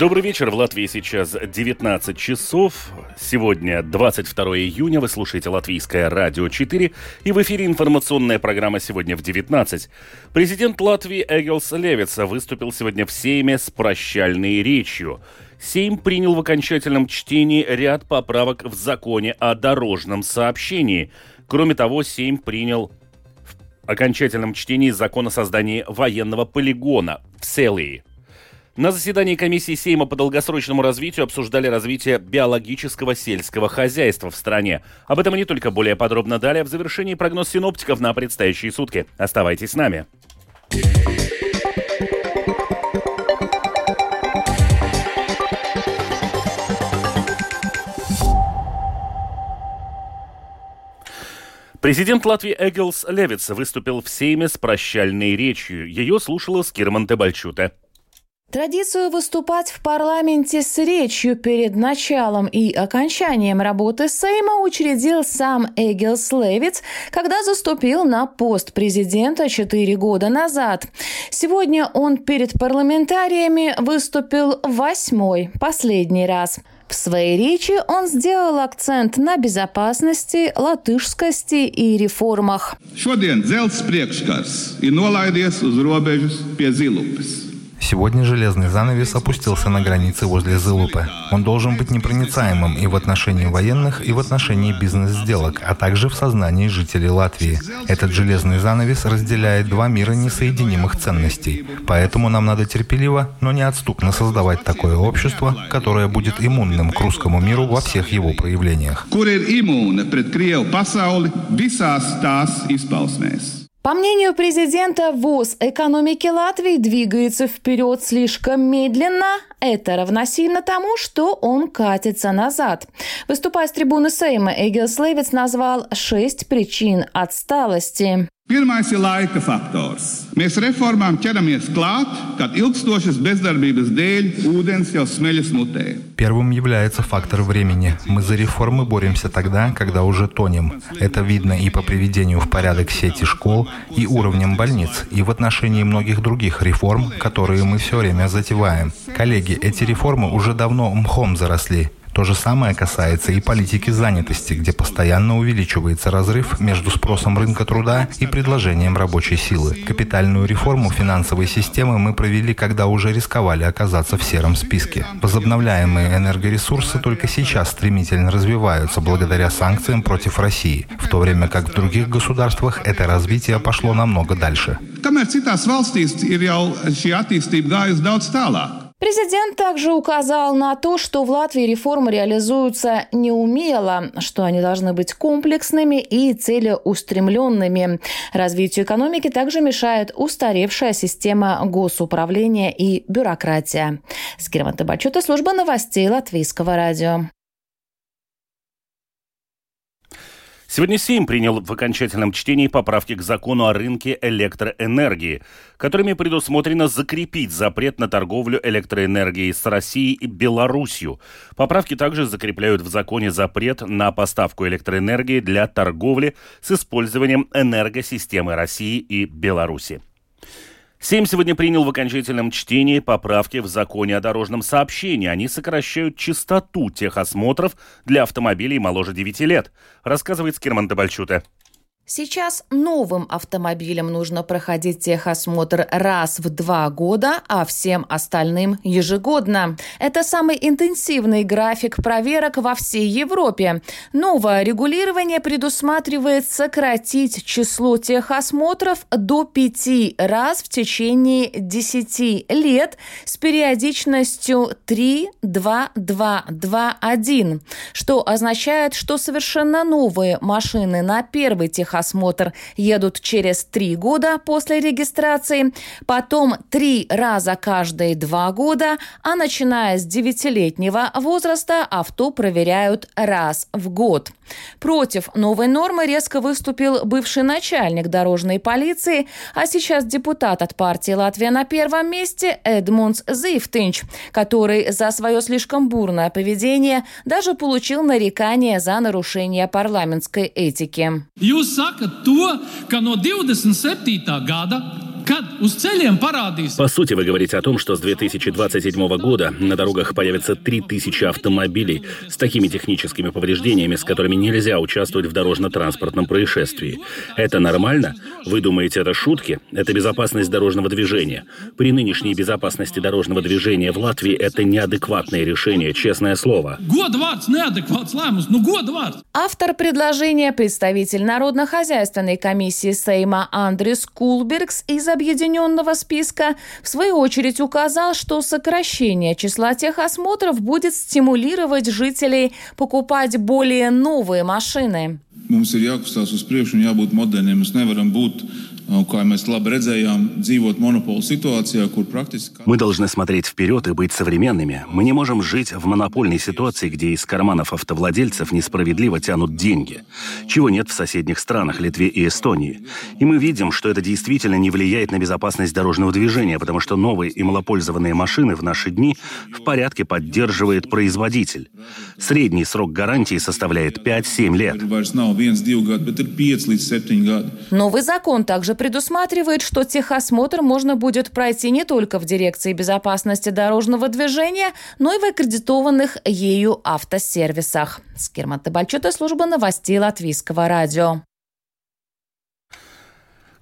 Добрый вечер. В Латвии сейчас 19 часов. Сегодня 22 июня. Вы слушаете Латвийское радио 4. И в эфире информационная программа «Сегодня в 19». Президент Латвии Эгилс Левица выступил сегодня в Сейме с прощальной речью. Сейм принял в окончательном чтении ряд поправок в законе о дорожном сообщении. Кроме того, Сейм принял в окончательном чтении закон о создании военного полигона в Селии. На заседании комиссии Сейма по долгосрочному развитию обсуждали развитие биологического сельского хозяйства в стране. Об этом и не только более подробно далее в завершении прогноз синоптиков на предстоящие сутки. Оставайтесь с нами. Президент Латвии Эгилс Левиц выступил в Сейме с прощальной речью. Ее слушала Скирман Тебальчуте. Традицию выступать в парламенте с речью перед началом и окончанием работы Сейма учредил сам Эгилс Левиц, когда заступил на пост президента четыре года назад. Сегодня он перед парламентариями выступил восьмой, последний раз. В своей речи он сделал акцент на безопасности, латышскости и реформах. Šodien dzelzs priekškars ir nolaidies uz robežas pie Zilupes. Сегодня железный занавес опустился на границе возле Зылупы. Он должен быть непроницаемым и в отношении военных, и в отношении бизнес-сделок, а также в сознании жителей Латвии. Этот железный занавес разделяет два мира несоединимых ценностей. Поэтому нам надо терпеливо, но неотступно создавать такое общество, которое будет иммунным к русскому миру во всех его проявлениях. По мнению президента, ВОЗ экономики Латвии двигается вперед слишком медленно. Это равносильно тому, что он катится назад. Выступая с трибуны Сейма, Эгилс Левиц назвал шесть причин отсталости. Pirmais ir laika faktors. Mēs reformām ķeramies klāt, kad ilgstošas bezdarbības dēļ ūdens jau smeļas mutē. Первым является фактор времени. Мы за реформы боремся тогда, когда уже тонем. Это видно и по приведению в порядок сети школ, и уровнем больниц, и в отношении многих других реформ, которые мы все время затеваем. Коллеги, эти реформы уже давно мхом заросли. То же самое касается и политики занятости, где постоянно увеличивается разрыв между спросом рынка труда и предложением рабочей силы. Капитальную реформу финансовой системы мы провели, когда уже рисковали оказаться в сером списке. Возобновляемые энергоресурсы только сейчас стремительно развиваются благодаря санкциям против России, в то время как в других государствах это развитие пошло намного дальше. Kamēr citās valstīs ir jau šī. Президент также указал на то, что в Латвии реформы реализуются неумело, что они должны быть комплексными и целеустремленными. Развитию экономики также мешает устаревшая система госуправления и бюрократия. Скирман Табачута, служба новостей Латвийского радио. Сегодня Сейм принял в окончательном чтении поправки к закону о рынке электроэнергии, которыми предусмотрено закрепить запрет на торговлю электроэнергией с Россией и Белоруссией. Поправки также закрепляют в законе запрет на поставку электроэнергии для торговли с использованием энергосистемы России и Беларуси. Сейм сегодня принял в окончательном чтении поправки в законе о дорожном сообщении. Они сокращают частоту техосмотров для автомобилей моложе 9 лет, рассказывает Скирман Табальчута. Сейчас новым автомобилям нужно проходить техосмотр раз в два года, а всем остальным ежегодно. Это самый интенсивный график проверок во всей Европе. Новое регулирование предусматривает сократить число техосмотров до пяти раз в течение 10 лет с периодичностью 3, 2, 2, 2, 1, что означает, что совершенно новые машины на первый техосмотр осмотр едут через три года после регистрации, потом три раза каждые два года, а начиная с девятилетнего возраста авто проверяют раз в год. Против новой нормы резко выступил бывший начальник дорожной полиции, а сейчас депутат от партии «Латвия на первом месте» Эдмундс Зифтинч, который за свое слишком бурное поведение даже получил нарекание за нарушение парламентской этики. Jūs sakat to, ka no 27. gada По сути, вы говорите о том, что с 2027 года на дорогах появится 3000 автомобилей с такими техническими повреждениями, с которыми нельзя участвовать в дорожно-транспортном происшествии. Это нормально? Вы думаете, это шутки? Это безопасность дорожного движения. При нынешней безопасности дорожного движения в Латвии это неадекватное решение, честное слово. Автор предложения, представитель Народно-хозяйственной комиссии Сейма Андрис Кулбергс из объединенного списка, в свою очередь указал, что сокращение числа техосмотров будет стимулировать жителей покупать более новые машины. Mums ir jākustās uz priekšu un jābūt moderniem. Mēs nevaram būt мы должны смотреть вперед и быть современными. Мы не можем жить в монопольной ситуации, где из карманов автовладельцев несправедливо тянут деньги, чего нет в соседних странах Литве и Эстонии. И мы видим, что это действительно не влияет на безопасность дорожного движения, потому что новые и малопользованные машины в наши дни в порядке поддерживает производитель. Средний срок гарантии составляет 5-7 лет. Новый закон также предусматривает, что техосмотр можно будет пройти не только в Дирекции безопасности дорожного движения, но и в аккредитованных ею автосервисах. Скирман Табальчута, служба новостей Латвийского радио.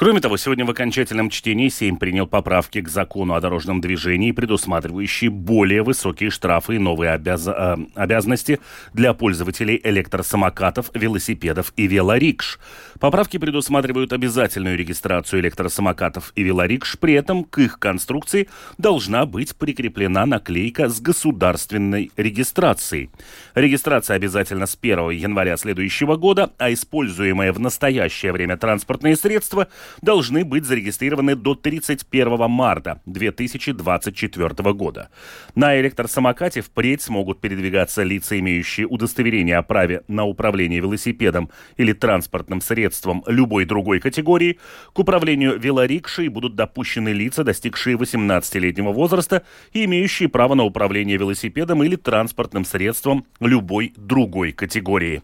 Кроме того, сегодня в окончательном чтении Сейм принял поправки к закону о дорожном движении, предусматривающие более высокие штрафы и новые обяз... э, обязанности для пользователей электросамокатов, велосипедов и велорикш. Поправки предусматривают обязательную регистрацию электросамокатов и велорикш, при этом к их конструкции должна быть прикреплена наклейка с государственной регистрацией. Регистрация обязательно с 1 января следующего года, а используемые в настоящее время транспортные средства – должны быть зарегистрированы до 31 марта 2024 года. На электросамокате впредь смогут передвигаться лица, имеющие удостоверение о праве на управление велосипедом или транспортным средством любой другой категории. К управлению велорикшей будут допущены лица, достигшие 18-летнего возраста и имеющие право на управление велосипедом или транспортным средством любой другой категории.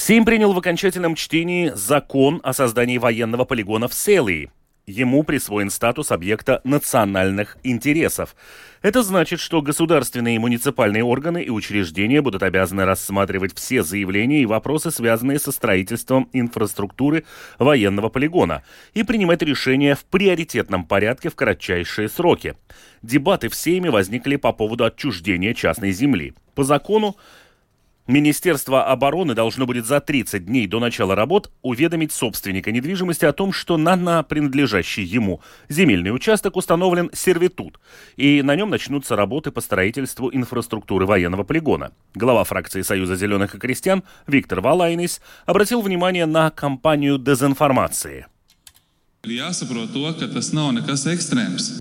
Сейм принял в окончательном чтении закон о создании военного полигона в Селии. Ему присвоен статус объекта национальных интересов. Это значит, что государственные и муниципальные органы и учреждения будут обязаны рассматривать все заявления и вопросы, связанные со строительством инфраструктуры военного полигона, и принимать решения в приоритетном порядке в кратчайшие сроки. Дебаты в Сейме возникли по поводу отчуждения частной земли. По закону Министерство обороны должно будет за 30 дней до начала работ уведомить собственника недвижимости о том, что на, на принадлежащий ему земельный участок установлен сервитут, и на нем начнутся работы по строительству инфраструктуры военного полигона. Глава фракции Союза зеленых и крестьян Виктор Валайнис обратил внимание на кампанию дезинформации –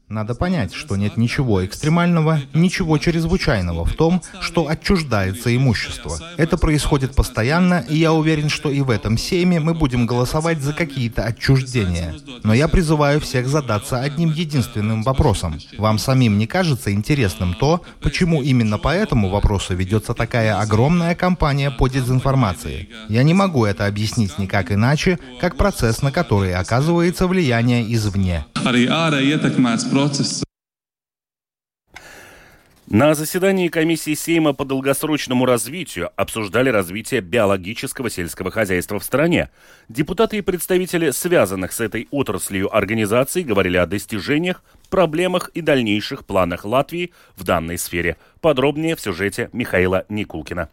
надо понять, что нет ничего экстремального, ничего чрезвычайного в том, что отчуждается имущество. Это происходит постоянно, и я уверен, что и в этом сейме мы будем голосовать за какие-то отчуждения. Но я призываю всех задаться одним единственным вопросом. Вам самим не кажется интересным то, почему именно по этому вопросу ведется такая огромная кампания по дезинформации? Я не могу это объяснить никак иначе, как процесс, на который оказывается влияние извне. На заседании комиссии Сейма по долгосрочному развитию обсуждали развитие биологического сельского хозяйства в стране. Депутаты и представители связанных с этой отраслью организаций говорили о достижениях, проблемах и дальнейших планах Латвии в данной сфере. Подробнее в сюжете Михаила Никулкина.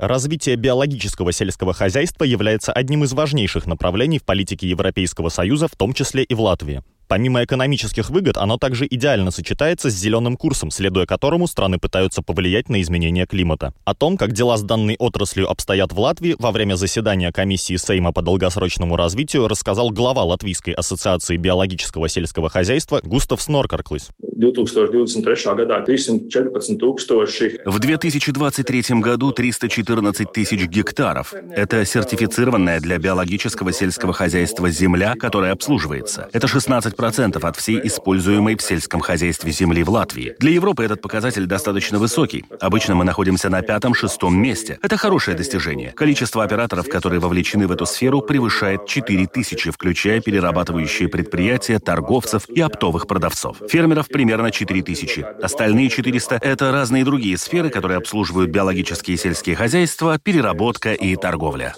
Развитие биологического сельского хозяйства является одним из важнейших направлений в политике Европейского Союза, в том числе и в Латвии. Помимо экономических выгод, оно также идеально сочетается с зеленым курсом, следуя которому страны пытаются повлиять на изменение климата. О том, как дела с данной отраслью обстоят в Латвии, во время заседания комиссии Сейма по долгосрочному развитию рассказал глава Латвийской ассоциации биологического сельского хозяйства Густав Сноркарклис. В 2023 году 314 тысяч гектаров. Это сертифицированная для биологического сельского хозяйства земля, которая обслуживается. Это 16 70% от всей используемой в сельском хозяйстве земли в Латвии. Для Европы этот показатель достаточно высокий. Обычно мы находимся на пятом-шестом месте. Это хорошее достижение. Количество операторов, которые вовлечены в эту сферу, превышает 4 тысячи, включая перерабатывающие предприятия, торговцев и оптовых продавцов. Фермеров примерно 4 тысячи. Остальные 400 – это разные другие сферы, которые обслуживают биологические сельские хозяйства, переработка и торговля.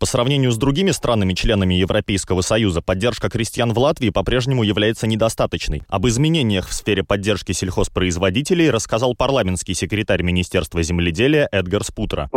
По сравнению с другими странами-членами Европейского Союза, поддержка крестьян в Латвии по-прежнему является недостаточной. Об изменениях в сфере поддержки сельхозпроизводителей рассказал парламентский секретарь Министерства земледелия Эдгар Спутра.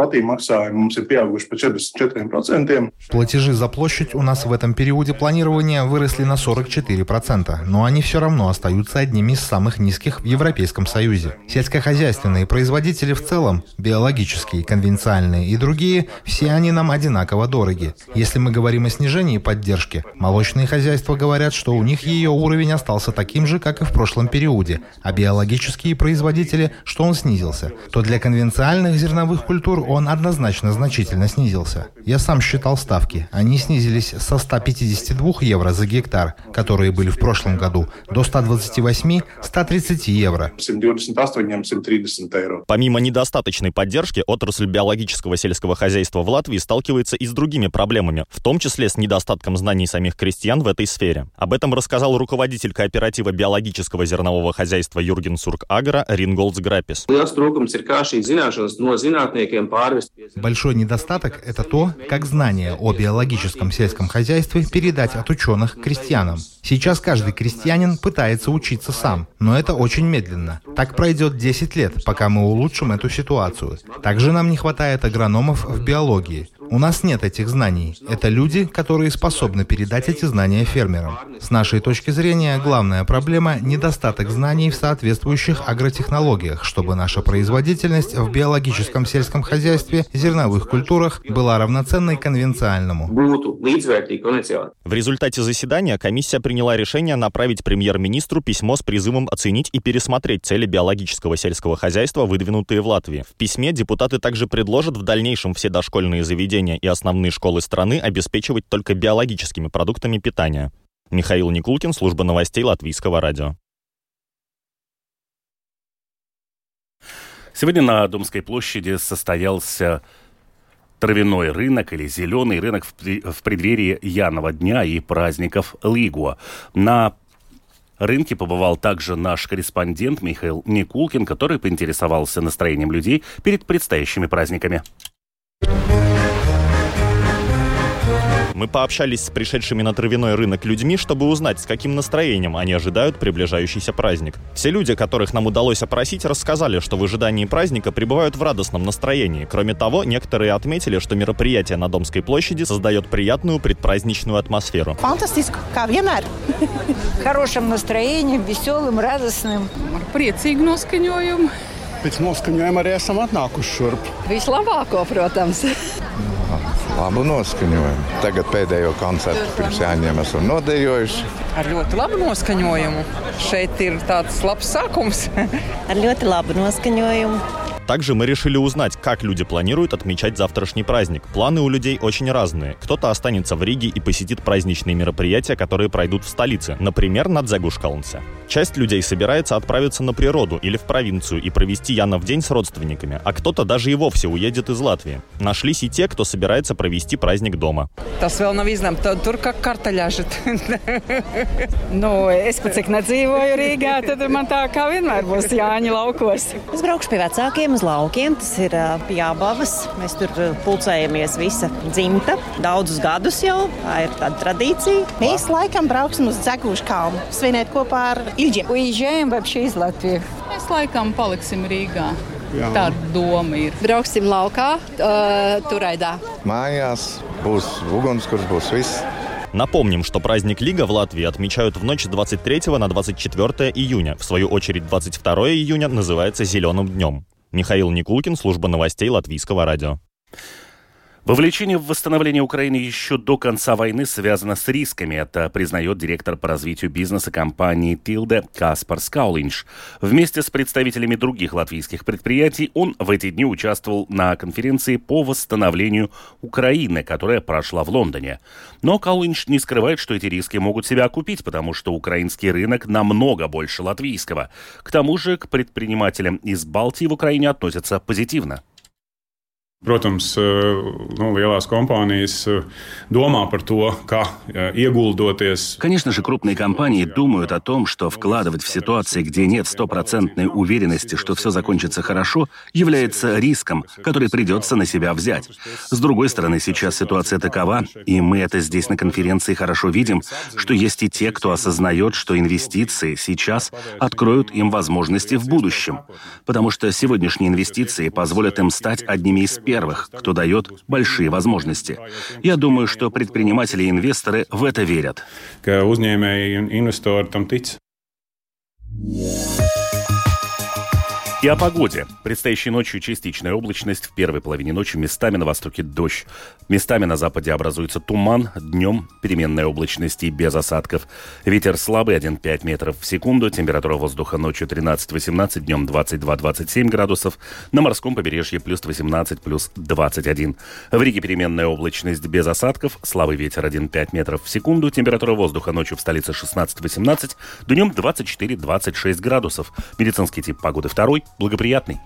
Платежи за площадь у нас в этом периоде планирования выросли на 44%, но они все равно остаются одними из самых низких в Европейском Союзе. Сельскохозяйственные производители в целом, биологические, конвенциальные и другие, все они нам одинаково дороги. Если мы говорим о снижении поддержки, молочные хозяйства говорят, что у них ее уровень остался таким же, как и в прошлом периоде, а биологические производители, что он снизился, то для конвенциальных зерновых культур он однозначно значительно снизился. Я сам считал ставки. Они снизились со 152 евро за гектар, которые были в прошлом году, до 128-130 евро. Помимо недостаточной поддержки, отрасль биологического сельского хозяйства в Латвии сталкивается и с другими проблемами, в том числе с недостатком знаний самих крестьян в этой сфере. Об этом рассказал руководитель кооператива биологического зернового хозяйства Юрген Сурк Агро Ринголдс Грапис. Большой недостаток – это то, как знания о биологическом сельском хозяйстве передать от ученых крестьянам. Сейчас каждый крестьянин пытается учиться сам, но это очень медленно. Так пройдет 10 лет, пока мы улучшим эту ситуацию. Также нам не хватает агрономов в биологии. У нас нет этих знаний. Это люди, которые способны передать эти знания фермерам. С нашей точки зрения, главная проблема – недостаток знаний в соответствующих агротехнологиях, чтобы наша производительность в биологическом сельском хозяйстве, зерновых культурах была равноценной конвенциальному. В результате заседания комиссия приняла решение направить премьер-министру письмо с призывом оценить и пересмотреть цели биологического сельского хозяйства, выдвинутые в Латвии. В письме депутаты также предложат в дальнейшем все дошкольные заведения и основные школы страны обеспечивать только биологическими продуктами питания. Михаил Никулкин, служба новостей Латвийского радио. Сегодня на Домской площади состоялся травяной рынок или зеленый рынок в преддверии Янова дня и праздников Лигуа. На рынке побывал также наш корреспондент Михаил Никулкин, который поинтересовался настроением людей перед предстоящими праздниками. Мы пообщались с пришедшими на травяной рынок людьми, чтобы узнать, с каким настроением они ожидают приближающийся праздник. Все люди, которых нам удалось опросить, рассказали, что в ожидании праздника пребывают в радостном настроении. Кроме того, некоторые отметили, что мероприятие на Домской площади создает приятную предпраздничную атмосферу. Фантастически, как. Хорошим настроением, веселым, радостным. Priecīgu noskaņojumu. Pēc noskaņojuma arī esam atnākuši šurp. Vislabāko, protams. Labu noskaņojumu. Tagad pēdējo koncertu pirms jāņem esam nodejojuši. Ar ļoti labu noskaņojumu. Šeit ir tāds labs sākums. Ar ļoti labu noskaņojumu. Также мы решили узнать, как люди планируют отмечать завтрашний праздник. Планы у людей очень разные. Кто-то останется в Риге и посетит праздничные мероприятия, которые пройдут в столице, например, на Дзегушкалнсе. Часть людей собирается отправиться на природу или в провинцию и провести Янов день с родственниками, а кто-то даже и вовсе уедет из Латвии. Нашлись и те, кто собирается провести праздник дома. Tas vēl nav izlemts. Tur kā karta ļažat. nu, es pat cik nedzīvoju Rīgā, tad man tā kā vienmēr būs Jāņa laukos. Es braukšu pie vecākiem uz laukiem. Tas ir pie abas. Mēs tur pulcējamies visa dzimta. Daudzus gadus jau. Tā ir tāda tradīcija. Mēs laikam brauksim uz Dzegūšu kalnu. Svinēt kopā ar Ilģiem. Uīžējam вообще iz Latviju. Mēs laikam paliksim Rīgā. Jā. Tāda doma ir. Brauksim laukā, uh, turaidā. Mājās būs ugunskurs, būs viss. Напомним, что праздник Лига в Латвии отмечают в ночь с 23 на 24 июня. В свою очередь 22 июня называется «Зеленым днем». Михаил Никулкин, служба новостей Латвийского радио. Вовлечение в восстановление Украины еще до конца войны связано с рисками. Это признает директор по развитию бизнеса компании Тилде Каспар Скаулинш. Вместе с представителями других латвийских предприятий он в эти дни участвовал на конференции по восстановлению Украины, которая прошла в Лондоне. Но Каулинш не скрывает, что эти риски могут себя окупить, потому что украинский рынок намного больше латвийского. К тому же к предпринимателям из Балтии в Украине относятся позитивно. Protams, nu, lielās kompānijas domā par to, kā ieguldoties. Конечно же, крупные компании думают о том, что вкладывать в ситуации, где нет стопроцентной уверенности, что все закончится хорошо, является риском, который придется на себя взять. С другой стороны, сейчас ситуация такова, и мы это здесь на конференции хорошо видим, что есть и те, кто осознает, что инвестиции сейчас откроют им возможности в будущем. Потому что сегодняшние инвестиции позволят им стать одними из первых первых, кто дает большие возможности. Я думаю, что предприниматели и инвесторы в это верят. И о погоде. Предстоящей ночью частичная облачность. В первой половине ночи местами на востоке дождь. Местами на западе образуется туман. Днем переменная облачность и без осадков. Ветер слабый 1,5 метров в секунду. Температура воздуха ночью 13-18, днем 22-27 градусов. На морском побережье плюс 18, плюс 21. В Риге переменная облачность без осадков. Слабый ветер 1,5 метров в секунду. Температура воздуха ночью в столице 16-18, днем 24-26 градусов. Медицинский тип погоды второй благоприятный.